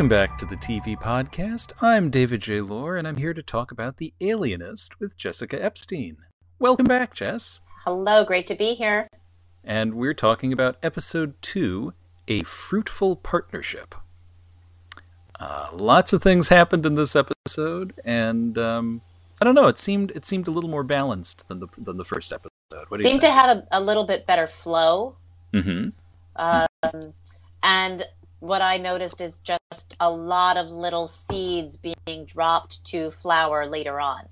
Welcome back to the TV podcast. I'm David J. Lohr, and I'm here to talk about The Alienist with Jessica Epstein. Welcome back, Jess. Hello, great to be here. And we're talking about episode two A Fruitful Partnership. Uh, lots of things happened in this episode, and um, I don't know. It seemed it seemed a little more balanced than the than the first episode. What do Seemed to have a, a little bit better flow. Mm-hmm. Um, and what I noticed is just a lot of little seeds being dropped to flower later on.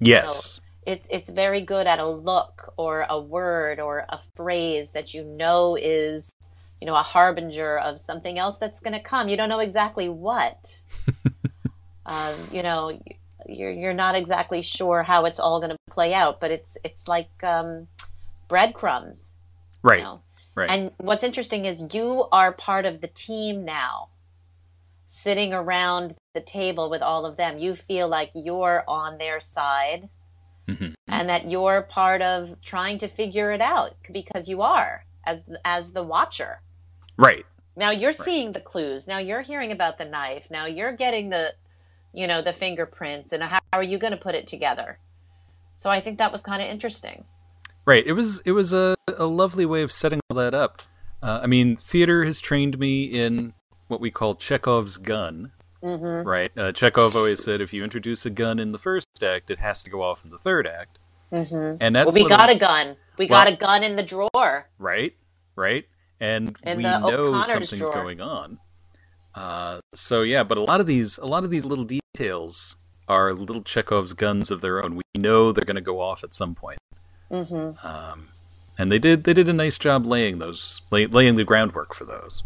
Yes. It's it's very good at a look or a word or a phrase that you know is you know a harbinger of something else that's going to come. You don't know exactly what. um, you know, you're you're not exactly sure how it's all going to play out, but it's it's like um, breadcrumbs. you right. know. Right. And what's interesting is you are part of the team now, sitting around the table with all of them. You feel like you're on their side Mhm. and that you're part of trying to figure it out because you are as as the watcher. Right. Now you're seeing the clues. Now you're hearing about the knife. Now you're getting the you know the fingerprints and how are you going to put it together? So I think that was kind of interesting. Right. It was it was a, a lovely way of setting all that up. Uh, I mean, theater has trained me in what we call Chekhov's gun. Mhm. Right. Uh, Chekhov always said if you introduce a gun in the first act, it has to go off in the third act. Mhm. And that's Well, we got a- a gun. We Well- got a gun in the drawer. right, right, and In we know O'Connor's something's drawer. going on. Uh, so yeah, but a lot of these a lot of these little details are little Chekhov's guns of their own. We know they're going to go off at some point. Mm-hmm. Um, and they did they did a nice job laying those lay, laying the groundwork for those.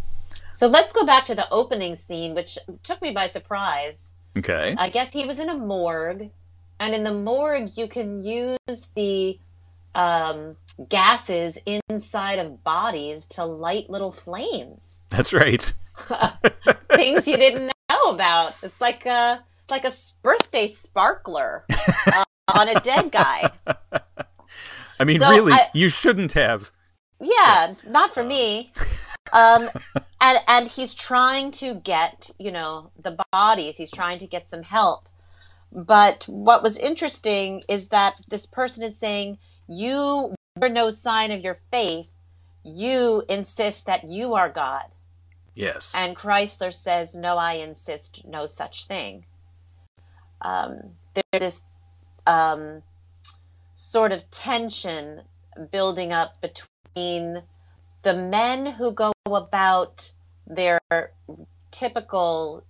So let's go back to the opening scene, which took me by surprise. Okay. I guess he was in a morgue, and in the morgue, you can use the um, gases inside of bodies to light little flames. That's right. Things you didn't know about. It's like a like a birthday sparkler uh, on a dead guy. I mean, So really, I- you shouldn't have. Yeah, not for me. Um, and and he's trying to get you know the bodies. He's trying to get some help. But what was interesting is that this person is saying you were no sign of your faith. You insist that you are God. Yes. And Kreizler says, No, I insist no such thing. Um, there's this um, sort of tension building up between the men who go about their typical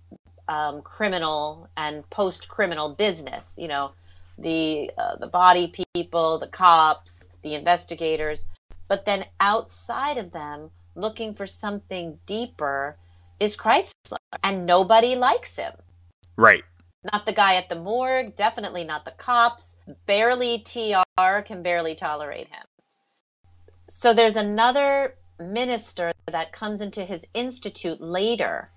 um, criminal and post criminal business, you know, the, uh, the body people, the cops, the investigators, but then outside of them, looking for something deeper is Kreizler, and nobody likes him. right. Not the guy at the morgue, definitely not the cops. Barely TR can barely tolerate him. So there's another minister that comes into his institute later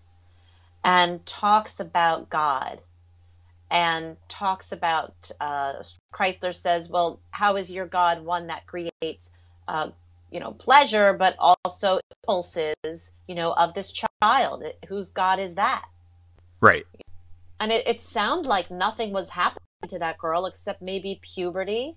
and talks about God and talks about uh, Kreizler says, "Well, how is your God one that creates, uh, you know, pleasure, but also impulses, you know, of this child? Whose God is that?" Right. And it, it sounded like nothing was happening to that girl except maybe puberty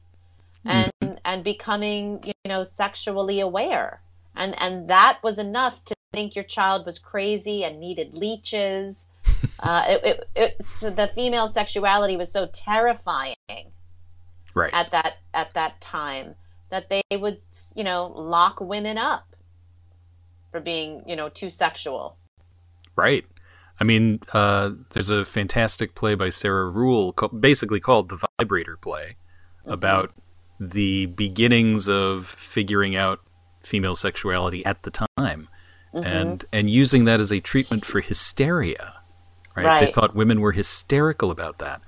and and becoming, you know, sexually aware. And and that was enough to think your child was crazy and needed leeches. uh, it, it, it, so the female sexuality was so terrifying Right. at that at that time that they would, you know, lock women up for being, you know, too sexual. Right. I mean, uh, there's a fantastic play by Sarah Ruhl, ca- basically called The Vibrator Play, about the beginnings of figuring out female sexuality at the time, and and using that as a treatment for hysteria. Right? They thought women were hysterical about that,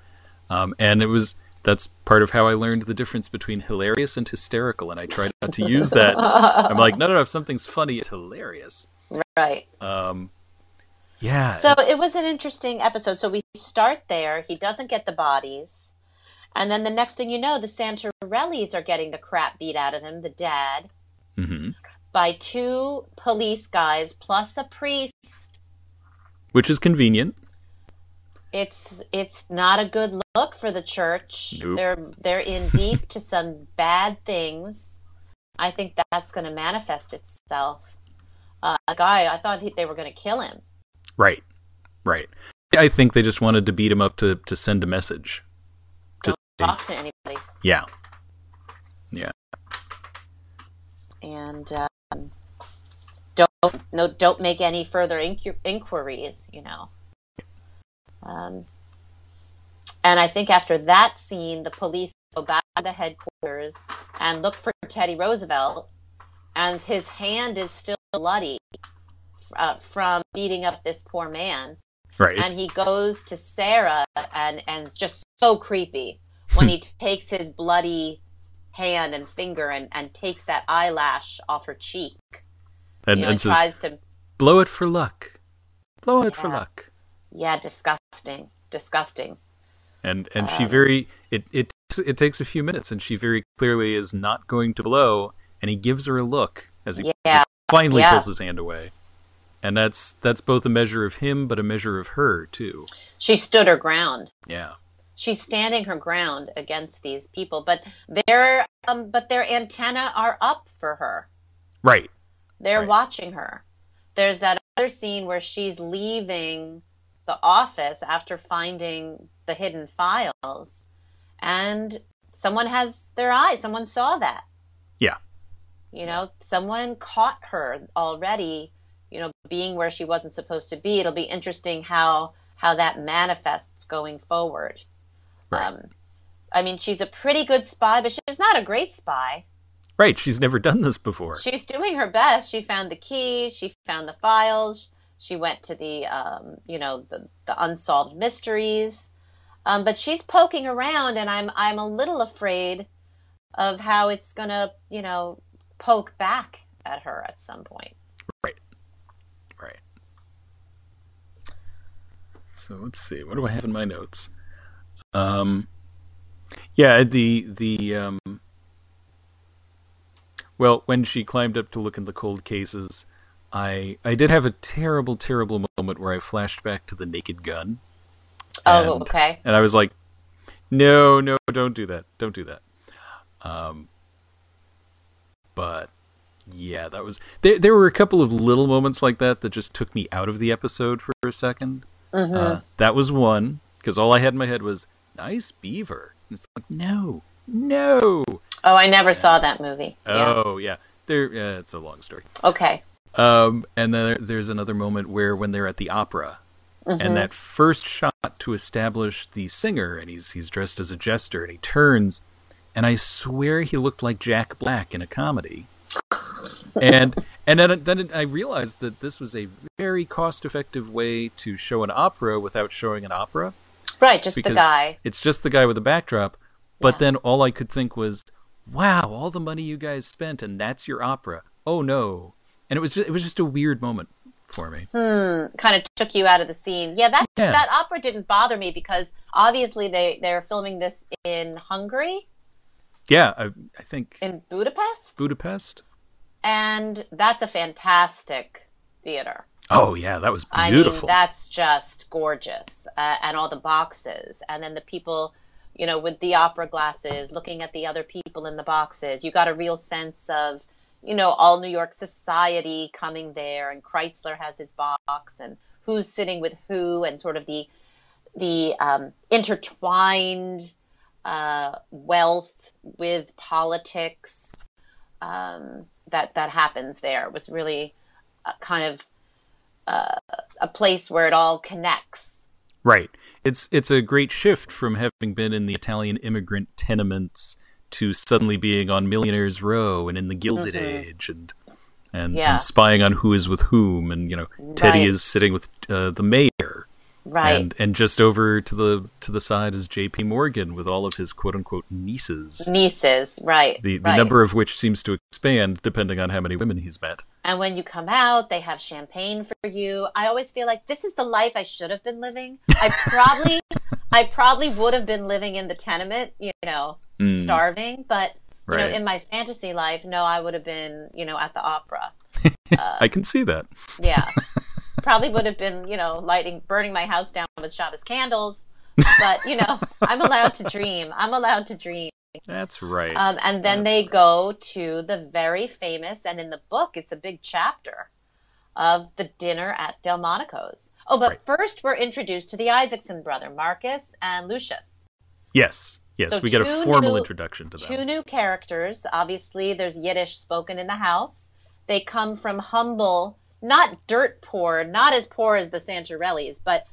um, and it was that's part of how I learned the difference between hilarious and hysterical, and I tried not to use that. I'm like, no, no, no. If something's funny, it's hilarious. Right. Um, yeah. So it's- it was an interesting episode. So we start there. He doesn't get the bodies. And then the next thing you know, the Santorellis are getting the crap beat out of him, the dad, Mhm. by two police guys plus a priest. which is convenient. It's it's not a good look for the church. Nope. They're they're in deep to some bad things. I think that's going to manifest itself. Uh, a guy, I thought he, they were going to kill him. Right, right. I think they just wanted to beat him up to to send a message. To Don't talk to anybody. yeah, yeah, and um, don't no don't make any further inqu- inquiries you know um, and i think after that scene the police go back to the headquarters and look for teddy roosevelt and his hand is still bloody uh, from beating up this poor man right. and he goes to sarah and and just so creepy when he takes his bloody hand and finger and, and takes that eyelash off her cheek and you know, and and says, tries to "Blow it for luck, blow it for luck." yeah disgusting disgusting And and she Um, very it it it takes a few minutes, and she very clearly is not going to blow. And he gives her a look as he Yeah. finally Yeah. pulls his hand away. And that's that's both a measure of him, but a measure of her too. she stood her ground Yeah, she's standing her ground against these people but their um, but their antenna are up for her right. they're Right. watching her there's that other scene where she's leaving the office after finding the hidden files and someone has their eye someone saw that Yeah. you know someone caught her already you know being where she wasn't supposed to be it'll be interesting how how that manifests going forward Right. um i mean she's a pretty good spy but she's not a great spy Right. She's never done this before. she's doing her best she found the keys she found the files she went to the um you know the, the unsolved mysteries um but she's poking around and i'm i'm a little afraid of how it's gonna you know poke back at her at some point Right. Right. So let's see. What do I have in my notes? Um, yeah, the the um. Well, when she climbed up to look in the cold cases, I I did have a terrible, terrible moment where I flashed back to the Naked Gun. oh okay And I was like, no, no, don't do that. Don't do that. Um, but yeah, that was there. There were a couple of little moments like that that just took me out of the episode for a 2nd Mm-hmm. Uh, that was one because all I had in my head was nice beaver. And it's like no, no. oh i never saw that movie yeah Oh yeah, there. Uh, it's a long story. okay Um, and then there's another moment where when they're at the opera, and that first shot to establish the singer, and he's he's dressed as a jester, and he turns, and I swear he looked like Jack Black in a comedy. And and then then I realized that this was a very cost-effective way to show an opera without showing an opera right just the guy it's just the guy with the backdrop. But Yeah. then all I could think was, "Wow, all the money you guys spent, and that's your opera." Oh no! And it was just, it was just a weird moment for me. hmm, kind of took you out of the scene. Yeah, that Yeah. that opera didn't bother me because obviously they they're filming this in Hungary, Yeah, I, I think in Budapest, Budapest. and that's a fantastic theater. Oh yeah, that was I beautiful. mean, that's just gorgeous, uh, and all the boxes, and then the people, you know, with the opera glasses, looking at the other people in the boxes. You got a real sense of, you know, all New York society coming there, and Kreizler has his box, and who's sitting with who, and sort of the the um, intertwined uh, wealth with politics um, that that happens there. It was really kind of uh, a place where it all connects. right. It's it's a great shift from having been in the Italian immigrant tenements to suddenly being on Millionaires Row and in the Gilded Mhm. Age and and, Yeah. and spying on who is with whom and you know Teddy Right. is sitting with uh, the mayor Right. and and just over to the to the side is J.P. Morgan with all of his quote unquote nieces. Nieces, right. The the right. number of which seems to expand depending on how many women he's met. And when you come out, they have champagne for you. I always feel like this is the life I should have been living. I probably, I probably would have been living in the tenement, you know, Mm. starving. But you know, in my fantasy life, no, I would have been, you know, at the opera. I can see that. Yeah. probably would have been, you know, lighting, burning my house down with Shabbos candles. But you know, I'm allowed to dream. I'm allowed to dream. That's right. Um, and then That's they right. go to the very famous, and in the book, it's a big chapter of the dinner at Delmonico's. Oh, but Right. first we're introduced to the Isaacson brother, Marcus and Lucius. yes, yes, So we get a formal new- introduction to them. Two new characters. Obviously, there's Yiddish spoken in the house. They come from humble, not dirt poor, not as poor as the Santorellis, but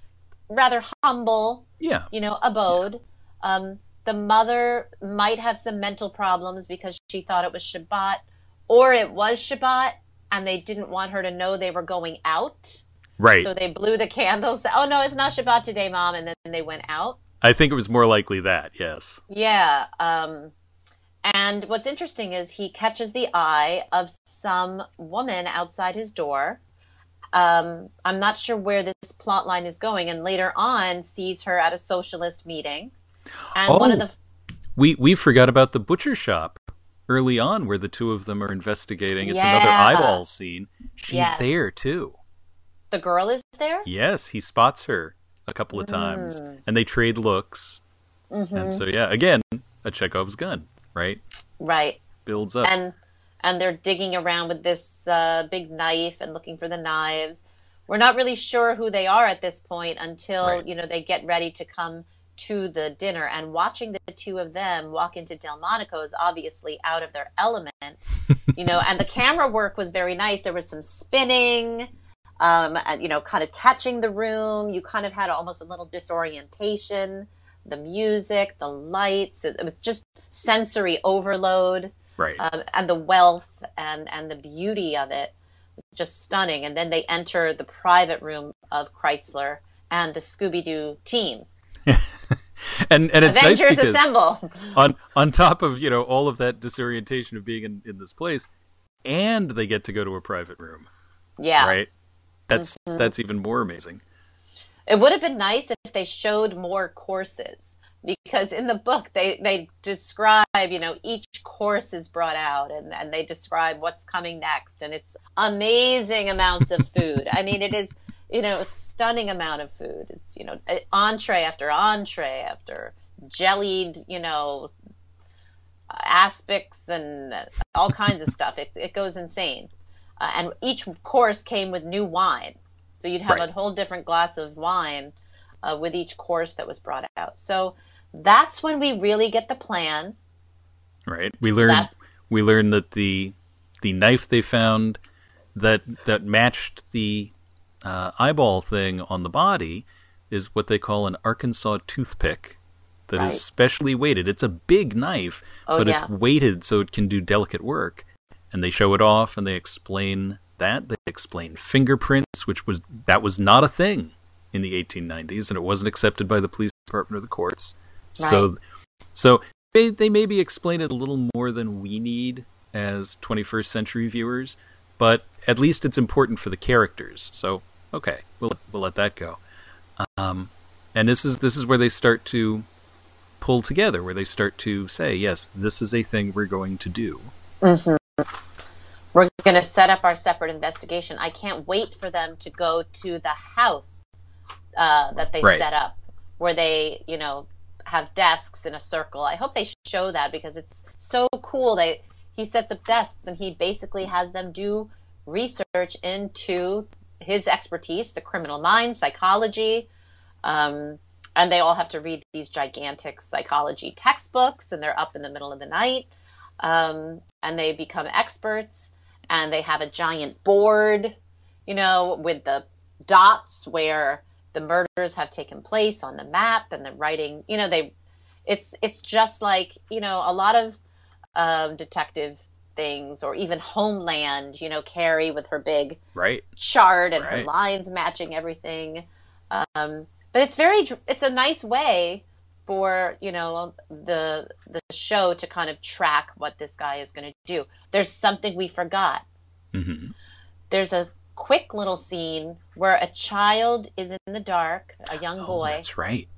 rather humble, yeah, you know, abode. Um, the mother might have some mental problems because she thought it was Shabbat, or it was Shabbat, and they didn't want her to know they were going out. right. So they blew the candles. Oh no, it's not Shabbat today, mom, and then they went out. I think it was more likely that. Yes. Yeah. Um, and what's interesting is he catches the eye of some woman outside his door. Um, I'm not sure where this plot line is going, and later on sees her at a socialist meeting. And one of Oh. the We we forgot about the butcher shop early on, where the two of them are investigating. It's another eyeball scene. She's Yes. there too. the girl is there. Yes, he spots her a couple of times, Mm. and they trade looks. Mm-hmm. And so, yeah, again, a Chekhov's gun, right? Right. Builds up. and and they're digging around with this uh, big knife and looking for the knives. We're not really sure who they are at this point until Right. you know they get ready to come to the dinner. And watching the two of them walk into Delmonico's, obviously out of their element, you know. And the camera work was very nice. There was some spinning. Um, and, you know, kind of catching the room. You kind of had almost a little disorientation. The music, the lights, it was just sensory overload right. um, and the wealth and and the beauty of it just stunning and then they enter the private room of Kreizler and the Scooby-Doo team and and it's Avengers nice because assemble on on top of you know all of that disorientation of being in, in this place, and they get to go to a private room, yeah right? That's Mm-hmm. that's even more amazing. it would have been nice if they showed more courses because in the book they they describe you know each course is brought out and and they describe what's coming next. And it's amazing amounts of food. I mean it is you know a stunning amount of food. It's you know entree after entree after jellied you know aspics and all kinds of stuff. It, it goes insane. Uh, and each course came with new wine. So you'd have Right. a whole different glass of wine uh, with each course that was brought out. So that's when we really get the plan Right. We learn That's- we learn that the the knife they found that that matched the uh, eyeball thing on the body is what they call an Arkansas toothpick that is Right. specially weighted. It's a big knife, Oh, but yeah. it's weighted so it can do delicate work. And they show it off and they explain that. They explain fingerprints, which was that was not a thing in the 1890s and it wasn't accepted by the police department or the courts. So so they, they maybe explain it a little more than we need as 21st century viewers, but at least it's important for the characters. So okay, we'll we'll let that go. Um, and this is this is where they start to pull together, where they start to say, yes, this is a thing we're going to do. we're going to set up our separate investigation i can't wait for them to go to the house uh, that they Right. set up where they you know have desks in a circle. I hope they show that because it's so cool they he sets up desks and he basically has them do research into his expertise the criminal mind psychology um, and they all have to read these gigantic psychology textbooks and they're up in the middle of the night um, and they become experts and they have a giant board you know with the dots where the murders have taken place on the map and the writing you know they it's it's just like you know a lot of um, detective things or even homeland you know carrie with her big Right. chart and her lines matching everything. Um, but it's very it's a nice way for you know the the show to kind of track what this guy is going to do. There's something we forgot. hmm There's a quick little scene where a child is in the dark, a young Oh, boy, that's right.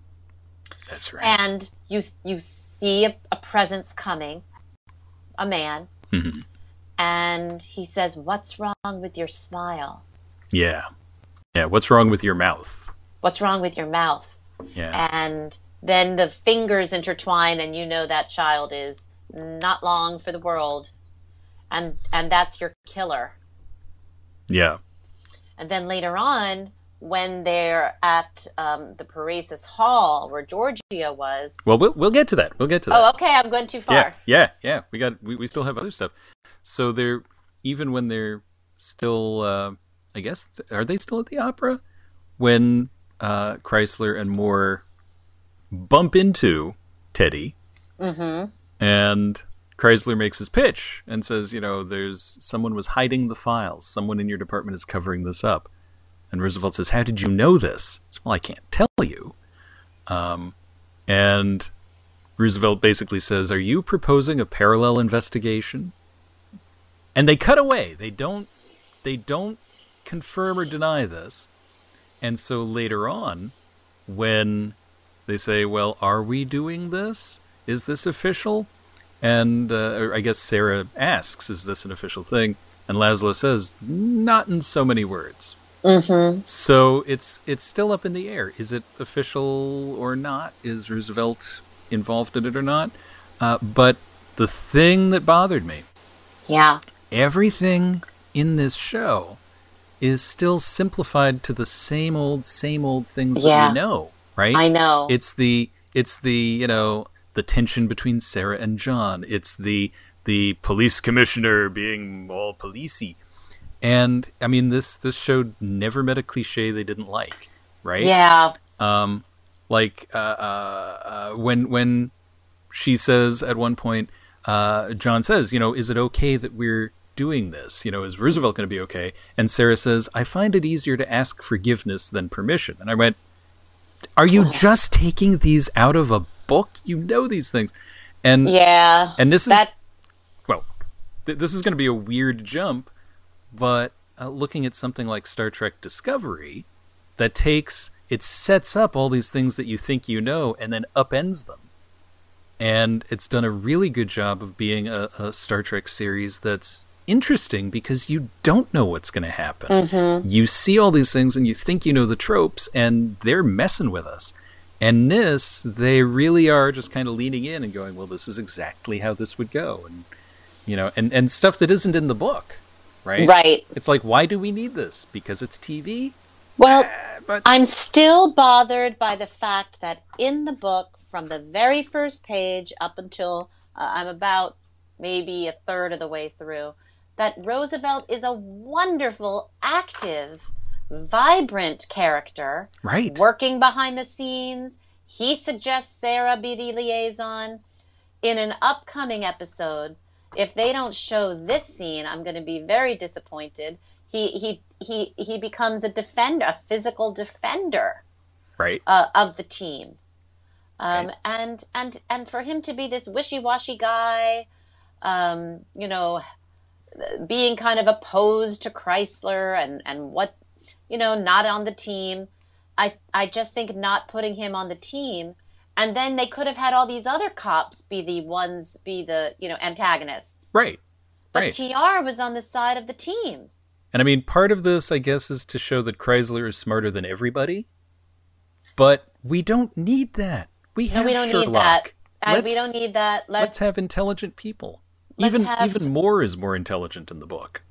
That's right. and you you see a, a presence coming, a man, Mhm. and he says, "What's wrong with your smile?" Yeah. Yeah, what's wrong with your mouth? What's wrong with your mouth? Yeah. And then the fingers intertwine, and you know that child is not long for the world, and and that's your killer. Yeah. And then later on, when they're at um, the Paresis Hall where Georgia was. Well, we'll we'll get to that. We'll get to that. Oh, okay. I'm going too far. Yeah, yeah, yeah. We got we, we still have other stuff. So they're even when they're still, uh, I guess, are they still at the opera when uh, Kreizler and Moore bump into Teddy, Mm-hmm. and Kreizler makes his pitch and says, you know, there's someone was hiding the files. Someone in your department is covering this up. And Roosevelt says, "How did you know this?" Well, I can't tell you. Um, and Roosevelt basically says, "Are you proposing a parallel investigation?" And they cut away. They don't. They don't confirm or deny this. And so later on, when they say, "Well, are we doing this? Is this official?" And uh, I guess Sarah asks, "Is this an official thing?" And Laszlo says, "Not in so many words." Mm-hmm. So it's it's still up in the air. Is it official or not? Is Roosevelt involved in it or not? Uh, but the thing that bothered me, Yeah. everything in this show is still simplified to the same old, same old things Yeah. that we know, right? I know. It's the it's the you know the tension between Sarah and John. It's the the police commissioner being all policey, and I mean this this show never met a cliche they didn't like, right? yeah. Um, like uh, uh, uh, when when she says at one point, uh, John says, you know, is it okay that we're doing this? You know, is Roosevelt going to be okay? And Sarah says, I find it easier to ask forgiveness than permission. And I went, Are you just taking these out of a book? You know these things, and Yeah. and this is that. well, th- this is going to be a weird jump, but uh, looking at something like Star Trek Discovery, that takes it sets up all these things that you think you know and then upends them, and it's done a really good job of being a, a Star Trek series that's interesting because you don't know what's going to happen. Mm-hmm. You see all these things and you think you know the tropes, and they're messing with us. And this, they really are just kind of leaning in and going, "Well, this is exactly how this would go," and you know, and and stuff that isn't in the book, right? Right. It's like, why do we need this? Because it's TV. Well, Eh, but I'm still bothered by the fact that in the book, from the very first page up until uh, I'm about maybe a third of the way through, that Roosevelt is a wonderful, active, vibrant character, right, working behind the scenes. He suggests Sarah be the liaison. In an upcoming episode, if they don't show this scene, I'm going to be very disappointed. He he he he becomes a defender, a physical defender right, uh, of the team. Um, Right. and and and for him to be this wishy-washy guy, um, you know, being kind of opposed to Kreizler and and what, you know, not on the team. I I just think not putting him on the team, and then they could have had all these other cops be the ones be the you know antagonists. right, But right. TR was on the side of the team. And I mean, part of this, I guess, is to show that Kreizler is smarter than everybody. But we don't need that. We No, have we don't Sherlock. need that. I, we don't need that. Let's, Let's have intelligent people. let's even have- even Moore is more intelligent in the book.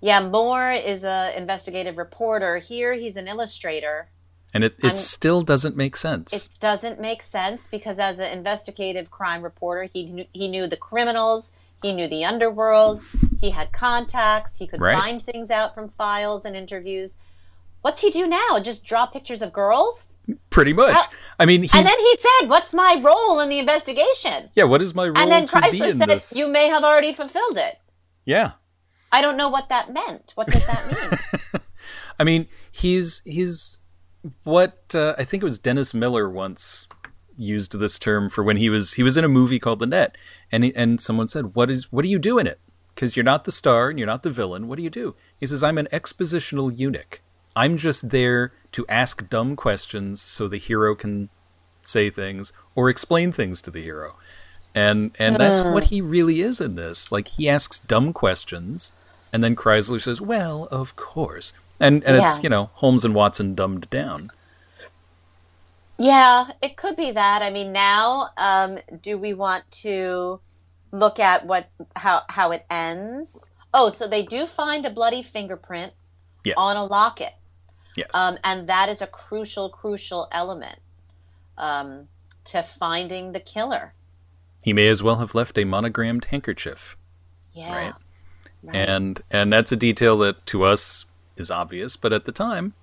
Yeah, Moore is a investigative reporter. Here, he's an illustrator. And it, it I'm- still doesn't make sense. It doesn't make sense because, as an investigative crime reporter, he knew, he knew the criminals, he knew the underworld, he had contacts, he could Right. find things out from files and interviews. What's he do now? Just draw pictures of girls? Pretty much. How- I mean, and then he said, "What's my role in the investigation?" yeah. What is my role And then Kreizler said? "You may have already fulfilled it." Yeah. I don't know what that meant. What does that mean? I mean, he's he's what uh, I think it was Dennis Miller once used this term for when he was he was in a movie called The Net, and he, and someone said, "What is what do you do in it? Because you're not the star and you're not the villain. What do you do?" He says, "I'm an expositional eunuch. I'm just there to ask dumb questions so the hero can say things or explain things to the hero." And and that's what he really is in this. Like he asks dumb questions, and then Kreizler says, "Well, of course." and and it's you know Holmes and Watson dumbed down. Yeah, it could be that. I mean, now, um, do we want to look at what how how it ends? Oh, so they do find a bloody fingerprint Yes, on a locket, yes, um, and that is a crucial, crucial element um, to finding the killer. he may as well have left a monogrammed handkerchief, Yeah, Right. Right. and and that's a detail that to us is obvious, but at the time,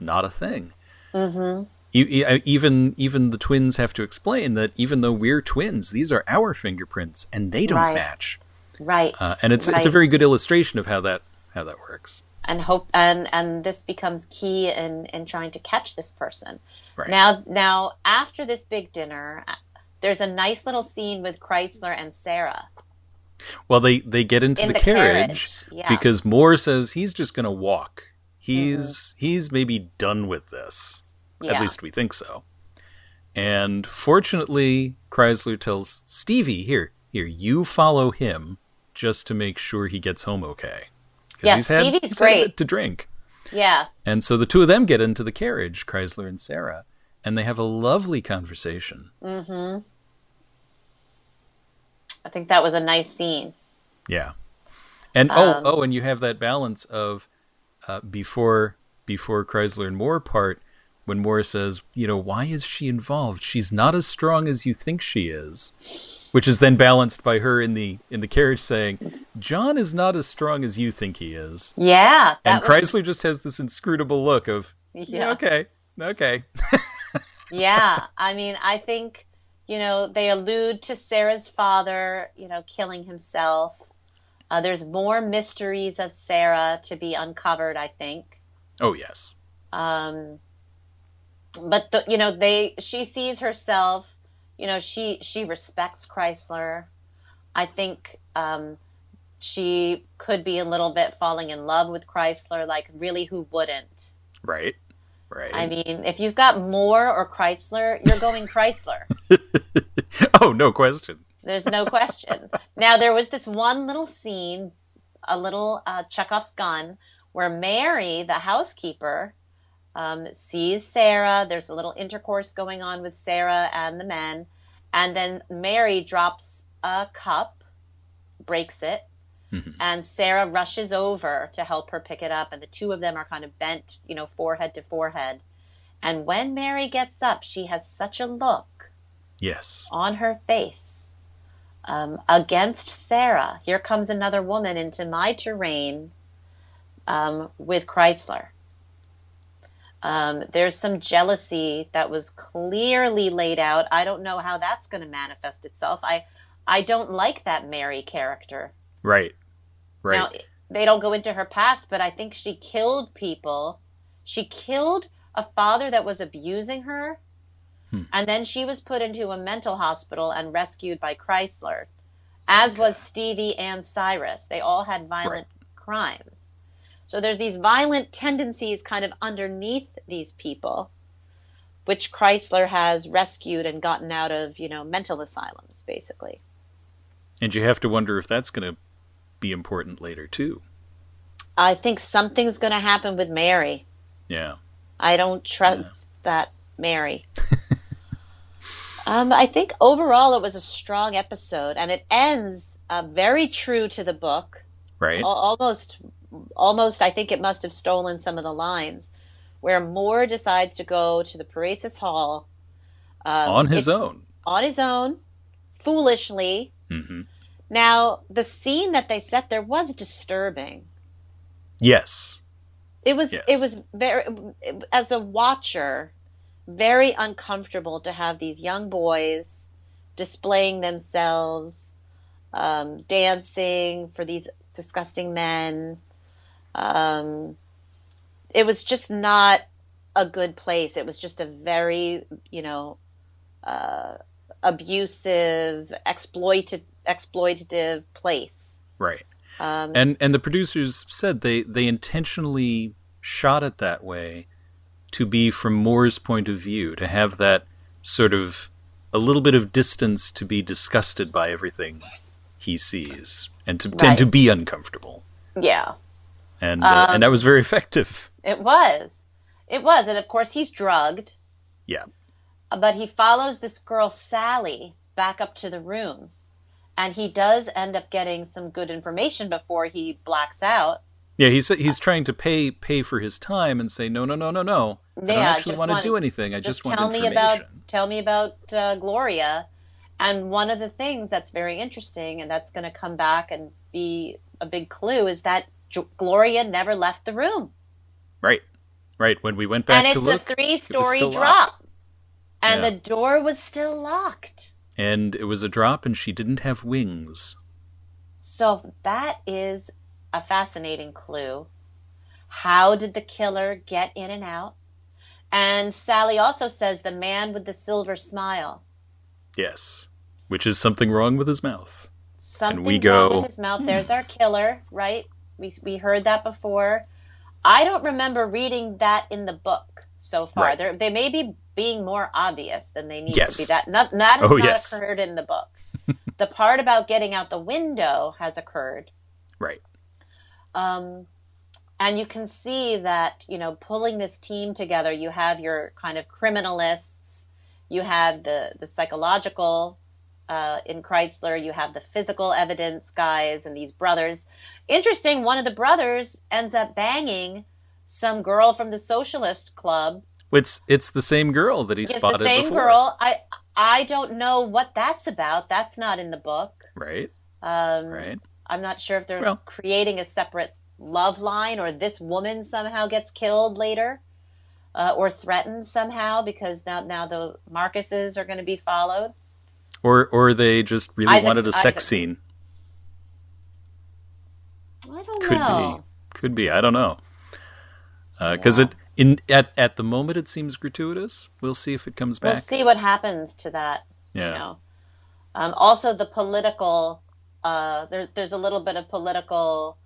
not a thing. mm-hmm. Even even the twins have to explain that even though we're twins, these are our fingerprints and they don't Right. match. right, Uh, and it's it's a very good illustration of how that how that works. and hope and and this becomes key in in trying to catch this person. Right. Now now after this big dinner, uh, there's a nice little scene with Kreizler and Sarah Well, they they get into in the, the, carriage, Yeah. because Moore says he's just going to walk. He's he's maybe done with this. Yeah. At least we think so. And fortunately, Kreizler tells Stevie, "Here, here, you follow him just to make sure he gets home okay." Yeah, he's had- Stevie's had a great. to drink. yeah. And so the two of them get into the carriage, Kreizler and Sarah, and they have a lovely conversation. Mm-hmm. I think that was a nice scene. Yeah. And Um, oh, oh, and you have that balance of uh, before before Kreizler and Moore part when Moore says, you know, why is she involved? She's not as strong as you think she is. Which is then balanced by her in the in the carriage saying, John is not as strong as you think he is. Yeah. And was, Kreizler just has this inscrutable look of, yeah, Yeah. okay, okay. yeah. I mean, I think, you know, they allude to Sarah's father, you know, killing himself. Uh, there's more mysteries of Sarah to be uncovered, I think. Oh yes. Um, but the, you know, they she sees herself. You know, she she respects Kreizler. I think um, she could be a little bit falling in love with Kreizler. Like, really, who wouldn't? Right. Right. I mean, if you've got Moore or Kreizler, you're going Kreizler. oh, no question. There's no question. now, there was this one little scene, a little uh, Chekhov's gun, where Mary, the housekeeper, um, sees Sarah. There's a little intercourse going on with Sarah and the men. And then Mary drops a cup, breaks it, Mhm. and Sarah rushes over to help her pick it up. And the two of them are kind of bent, you know, forehead to forehead. And when Mary gets up, she has such a look Yes. on her face um, against Sarah. Here comes another woman into my terrain um, with Kreizler. Um, there's some jealousy that was clearly laid out. I don't know how that's going to manifest itself. I I don't like that Mary character. Right. Right. Now they don't go into her past, but I think she killed people. She killed a father that was abusing her, Hmm. and then she was put into a mental hospital and rescued by Kreizler, as was Stevie and Cyrus. They all had violent crimes. So there's these violent tendencies kind of underneath these people, which Kreizler has rescued and gotten out of, you know, mental asylums, basically. And you have to wonder if that's going to be important later too. I think something's going to happen with Mary. Yeah. I don't trust that Mary. um, I think overall it was a strong episode, and it ends uh, very true to the book. Right. Al- almost, almost. I think it must have stolen some of the lines, where Moore decides to go to the Paresis Hall um, On his own. on his own, foolishly. hmm Now, the scene that they set there was disturbing. Yes. It was Yes. it was very as a watcher very uncomfortable to have these young boys displaying themselves um, dancing for these disgusting men um, it was just not a good place it was just a very you know uh, abusive exploited exploitative place Right. um, And and the producers said they they intentionally shot it that way to be from Moore's point of view, to have that sort of a little bit of distance to be disgusted by everything he sees and to and to be uncomfortable. yeah And uh, Um, and that was very effective. It was. It was. And of course, he's drugged. Yeah. But he follows this girl, Sally, back up to the room. And he does end up getting some good information before he blacks out. Yeah, he's he's trying to pay pay for his time and say no no no no no. I don't actually just want to do anything. I just, just want tell me about tell me about uh, Gloria. And one of the things that's very interesting, and that's going to come back and be a big clue, is that J- Gloria never left the room, Right, right. When we went back and it's look, a three-story still drop, and Yeah. the door was still locked. And it was a drop, and she didn't have wings. So that is a fascinating clue. How did the killer get in and out? And Sally also says the man with the silver smile. Yes, which is something wrong with his mouth. Something's we wrong go, "Hmm." with his mouth. There's our killer, right? We we heard that before. I don't remember reading that in the book so far. Right. They're, they may be being more obvious than they need Yes. to be. That not, that has Oh, not yes. occurred in the book. the part about getting out the window has occurred. Right. Um, and you can see that, you know, pulling this team together, you have your kind of criminalists, you have the, the psychological uh, in Kreizler, you have the physical evidence guys and these brothers. Interesting, one of the brothers ends up banging some girl from the socialist club. It's it's the same girl that he It's spotted the same before. girl. I I don't know what that's about. That's not in the book. Right, Um, right. I'm not sure if they're Well- creating a separate love line or this woman somehow gets killed later uh, or threatened somehow because now now the Marcuses are going to be followed. Or or they just really Isaac's- wanted a sex Isaac's- scene. I don't Could know. be, could be. I don't know. Because it in at at the moment it seems gratuitous. We'll see if it comes back. We'll see what happens to that. Yeah. You know. Um, also, the political. Uh, there, there's a little bit of political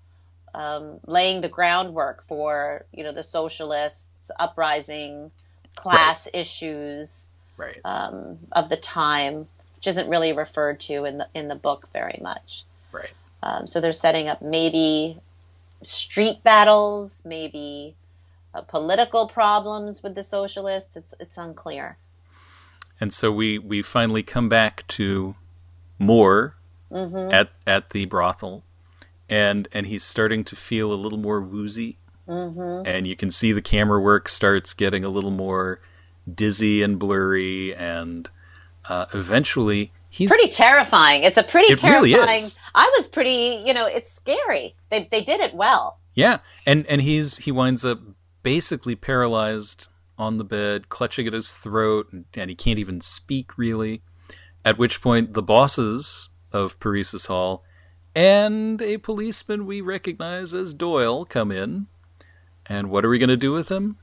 um, laying the groundwork for you know the socialists uprising, class issues. Right. um, of the time, which isn't really referred to in the in the book very much. Right. Um, so they're setting up maybe street battles, maybe uh, political problems with the socialists. It's it's unclear. And so we we finally come back to Moore Mm-hmm. at at the brothel, and and he's starting to feel a little more woozy, Mm-hmm. and you can see the camera work starts getting a little more dizzy and blurry, and uh, eventually he's Pretty terrifying. It's a pretty It really terrifying. is. I was pretty, you know, it's scary. They they did it well. Yeah, and and he's he winds up basically paralyzed on the bed, clutching at his throat, and, and he can't even speak really. At which point, the bosses of Paresis Hall and a policeman we recognize as Doyle come in. And what are we going to do with him?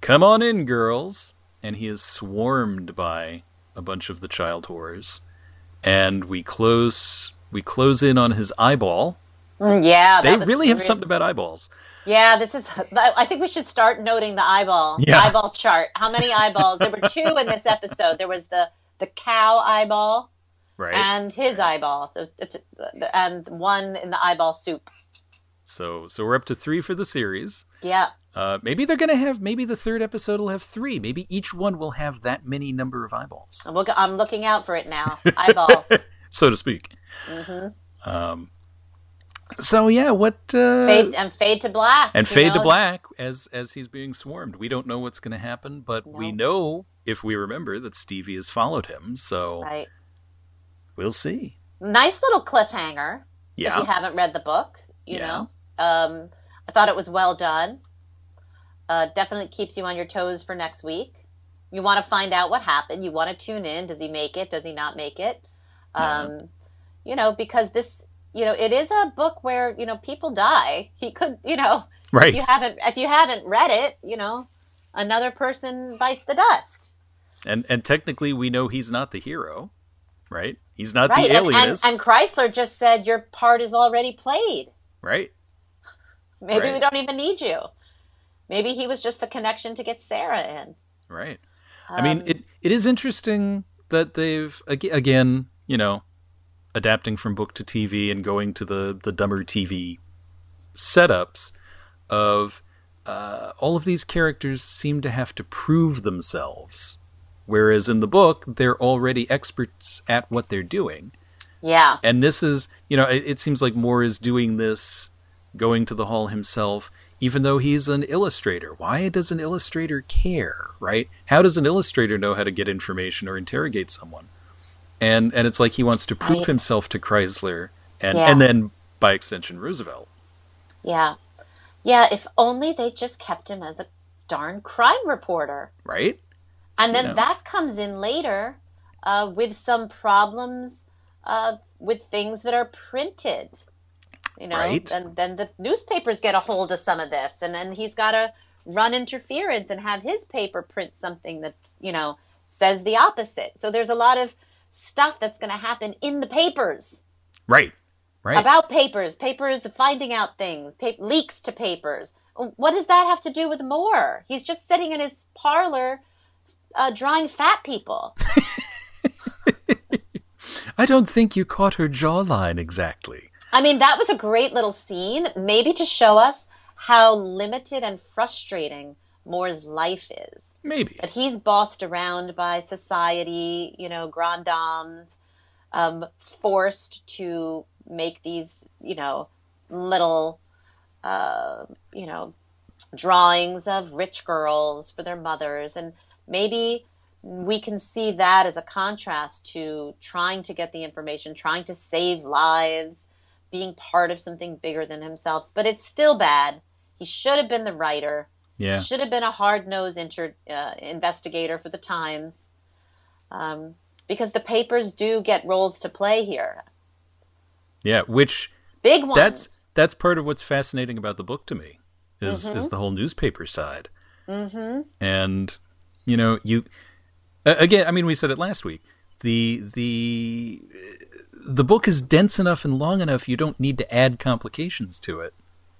Come on in, girls. And he is swarmed by a bunch of the child horrors. And we close we close in on his eyeball. Mm, yeah, They really have something about eyeballs. Yeah, this is. I think we should start noting the eyeball Yeah. eyeball chart. How many eyeballs? There were two in this episode. There was the the cow eyeball Right. and his eyeball. So it's and one in the eyeball soup. So so we're up to three for the series. Yeah, Uh, maybe they're gonna have maybe the third episode will have three. Maybe each one will have that many number of eyeballs, I'm, looking out for it now. Eyeballs. so to speak. hmm Um, so yeah, what uh, Fade and fade to black. and you fade to black as as he's being swarmed. We don't know what's gonna happen, but we know if we remember that Stevie has followed him. So Right. we'll see. Nice little cliffhanger. Yeah, if you haven't read the book, you Yeah. know. Um, I thought it was well done. Uh, definitely keeps you on your toes for next week. You want to find out what happened. You want to tune in. Does he make it? Does he not make it? Um, You know, because this, you know, it is a book where you know people die. He could, you know, right. if you haven't if you haven't read it, you know, another person bites the dust. And and technically, we know he's not the hero, right? He's not right. the And, and, and Kreizler just said your part is already played. right? Maybe we don't even need you. Maybe he was just the connection to get Sarah in. Right. I mean, Um, it it is interesting that they've again, you know, adapting from book to TV and going to the the dumber TV setups of uh, all of these characters seem to have to prove themselves, whereas in the book they're already experts at what they're doing. Yeah. And this is, you know, it, it seems like Moore is doing this, going to the hall himself, even though he's an illustrator. Why does an illustrator care, right? How does an illustrator know how to get information or interrogate someone? And and it's like he wants to prove Right. himself to Kreizler and Yeah. and then by extension Roosevelt. Yeah. Yeah, if only they just kept him as a darn crime reporter. Right? And then Yeah. that comes in later uh, with some problems uh, with things that are printed. You know, Right. and then the newspapers get a hold of some of this, and then he's got to run interference and have his paper print something that you know says the opposite. So there's a lot of stuff that's going to happen in the papers Right. Right. about papers, papers finding out things, pa- leaks to papers. What does that have to do with Moore? He's just sitting in his parlor uh, drawing fat people. I don't think you caught her jawline exactly. I mean, that was a great little scene, maybe to show us how limited and frustrating Moore's life is. Maybe. That he's bossed around by society, you know, grand dames, um, forced to make these, you know, little, uh, you know, drawings of rich girls for their mothers. And maybe we can see that as a contrast to trying to get the information, trying to save lives, being part of something bigger than himself. But it's still bad. He should have been the writer. Yeah. Should have been a hard nosed inter- uh, investigator for the Times. Um, because the papers do get roles to play here. Yeah, which Big ones. that's that's part of what's fascinating about the book to me is Mm-hmm. is the whole newspaper side. Mm-hmm. And you know, you uh, again. I mean, we said it last week. The the the book is dense enough and long enough. You don't need to add complications to it,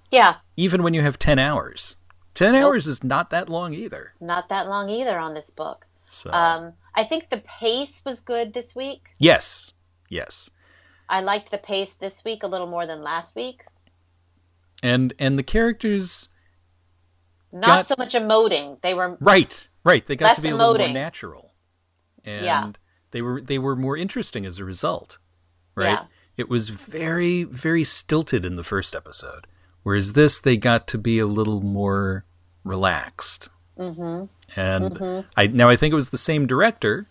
yeah, even when you have ten hours. Ten hours is not that long either. not that long either on this book. So Um, I think the pace was good this week. yes, yes, I liked the pace this week a little more than last week. and and the characters Not Got- so much emoting. They were Right, right. They got to be a little more natural, and Yeah. they were they were more interesting as a result. Right. Yeah. It was very very stilted in the first episode, whereas this they got to be a little more relaxed. Mm-hmm. And I now I think it was the same director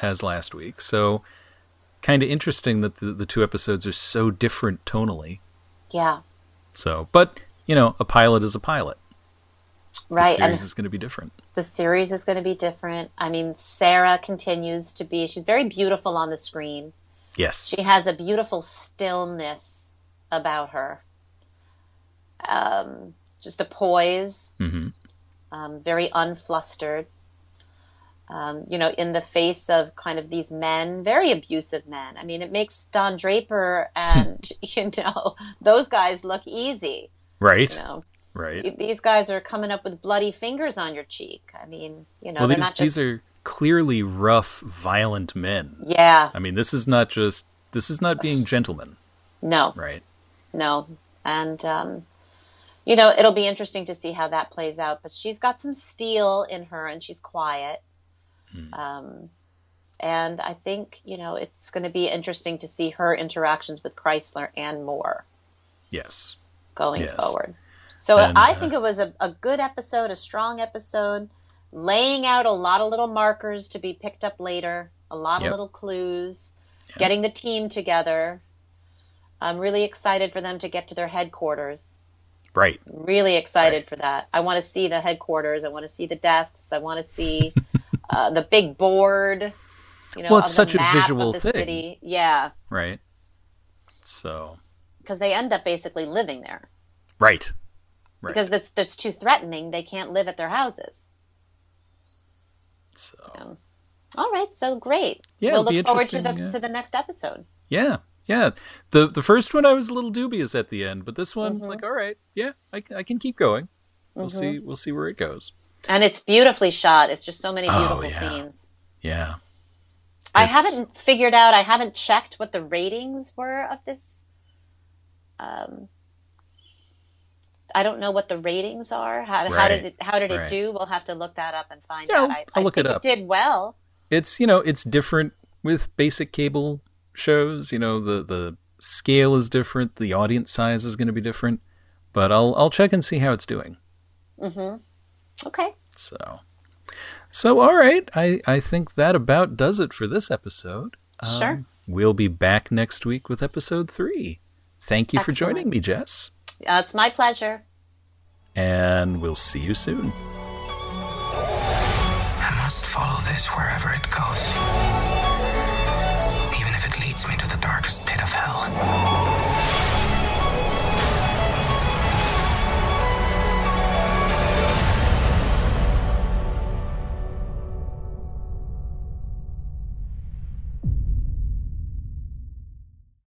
as last week, so kind of interesting that the, the two episodes are so different tonally. yeah, So, but you know, a pilot is a pilot. Right. The series And is going to be different. the series is going to be different. I mean, Sarah continues to be. She's very beautiful on the screen. Yes. She has a beautiful stillness about her. Um, just a poise, hmm um, very unflustered. Um, you know, in the face of kind of these men, very abusive men. I mean, it makes Don Draper and, you know, those guys look easy. Right. You know, Right. these guys are coming up with bloody fingers on your cheek. I mean, you know, well, they're these, not just. these are clearly rough, violent men. yeah, I mean, this is not just this is not being gentlemen, no, right? no. And, um, you know, it'll be interesting to see how that plays out. But she's got some steel in her and she's quiet. Um, and I think, you know, it's going to be interesting to see her interactions with Kreizler and Moore Yes. going Yes. forward. So And, I uh, think it was a, a good episode, a strong episode, laying out a lot of little markers to be picked up later, a lot Yep. of little clues, getting the team together. I'm really excited for them to get to their headquarters. Right. Really excited Right. for that. I want to see the headquarters. I want to see the desks. I want to see uh, the big board. You know, Well, it's such a visual the thing. city. Yeah, Right. So. because they end up basically living there Right. Right. because that's that's too threatening. They can't live at their houses. so. Um, all right, so great. Yeah, we'll look forward to the to the next episode. Yeah. Yeah. The the first one I was a little dubious at the end, but this one Mm-hmm. it's like, all right, yeah, I, I can keep going. We'll see. We'll see where it goes. And it's beautifully shot. It's just so many Oh, beautiful yeah. scenes. Yeah. I It's- haven't figured out. I haven't checked what the ratings were of this. Um, I don't know what the ratings are. How, how did it how did it right. do? We'll have to look that up and find Yeah, out. I'll- I, I'll I look it up. It did well. It's you know it's different with basic cable shows. You know the the scale is different, the audience size is going to be different. But I'll I'll check and see how it's doing. Okay. So, so all right. I I think that about does it for this episode. Sure. We'll be back next week with episode three. Thank you for joining me, Jess, Uh, it's my pleasure. and we'll see you soon. I must follow this wherever it goes. Even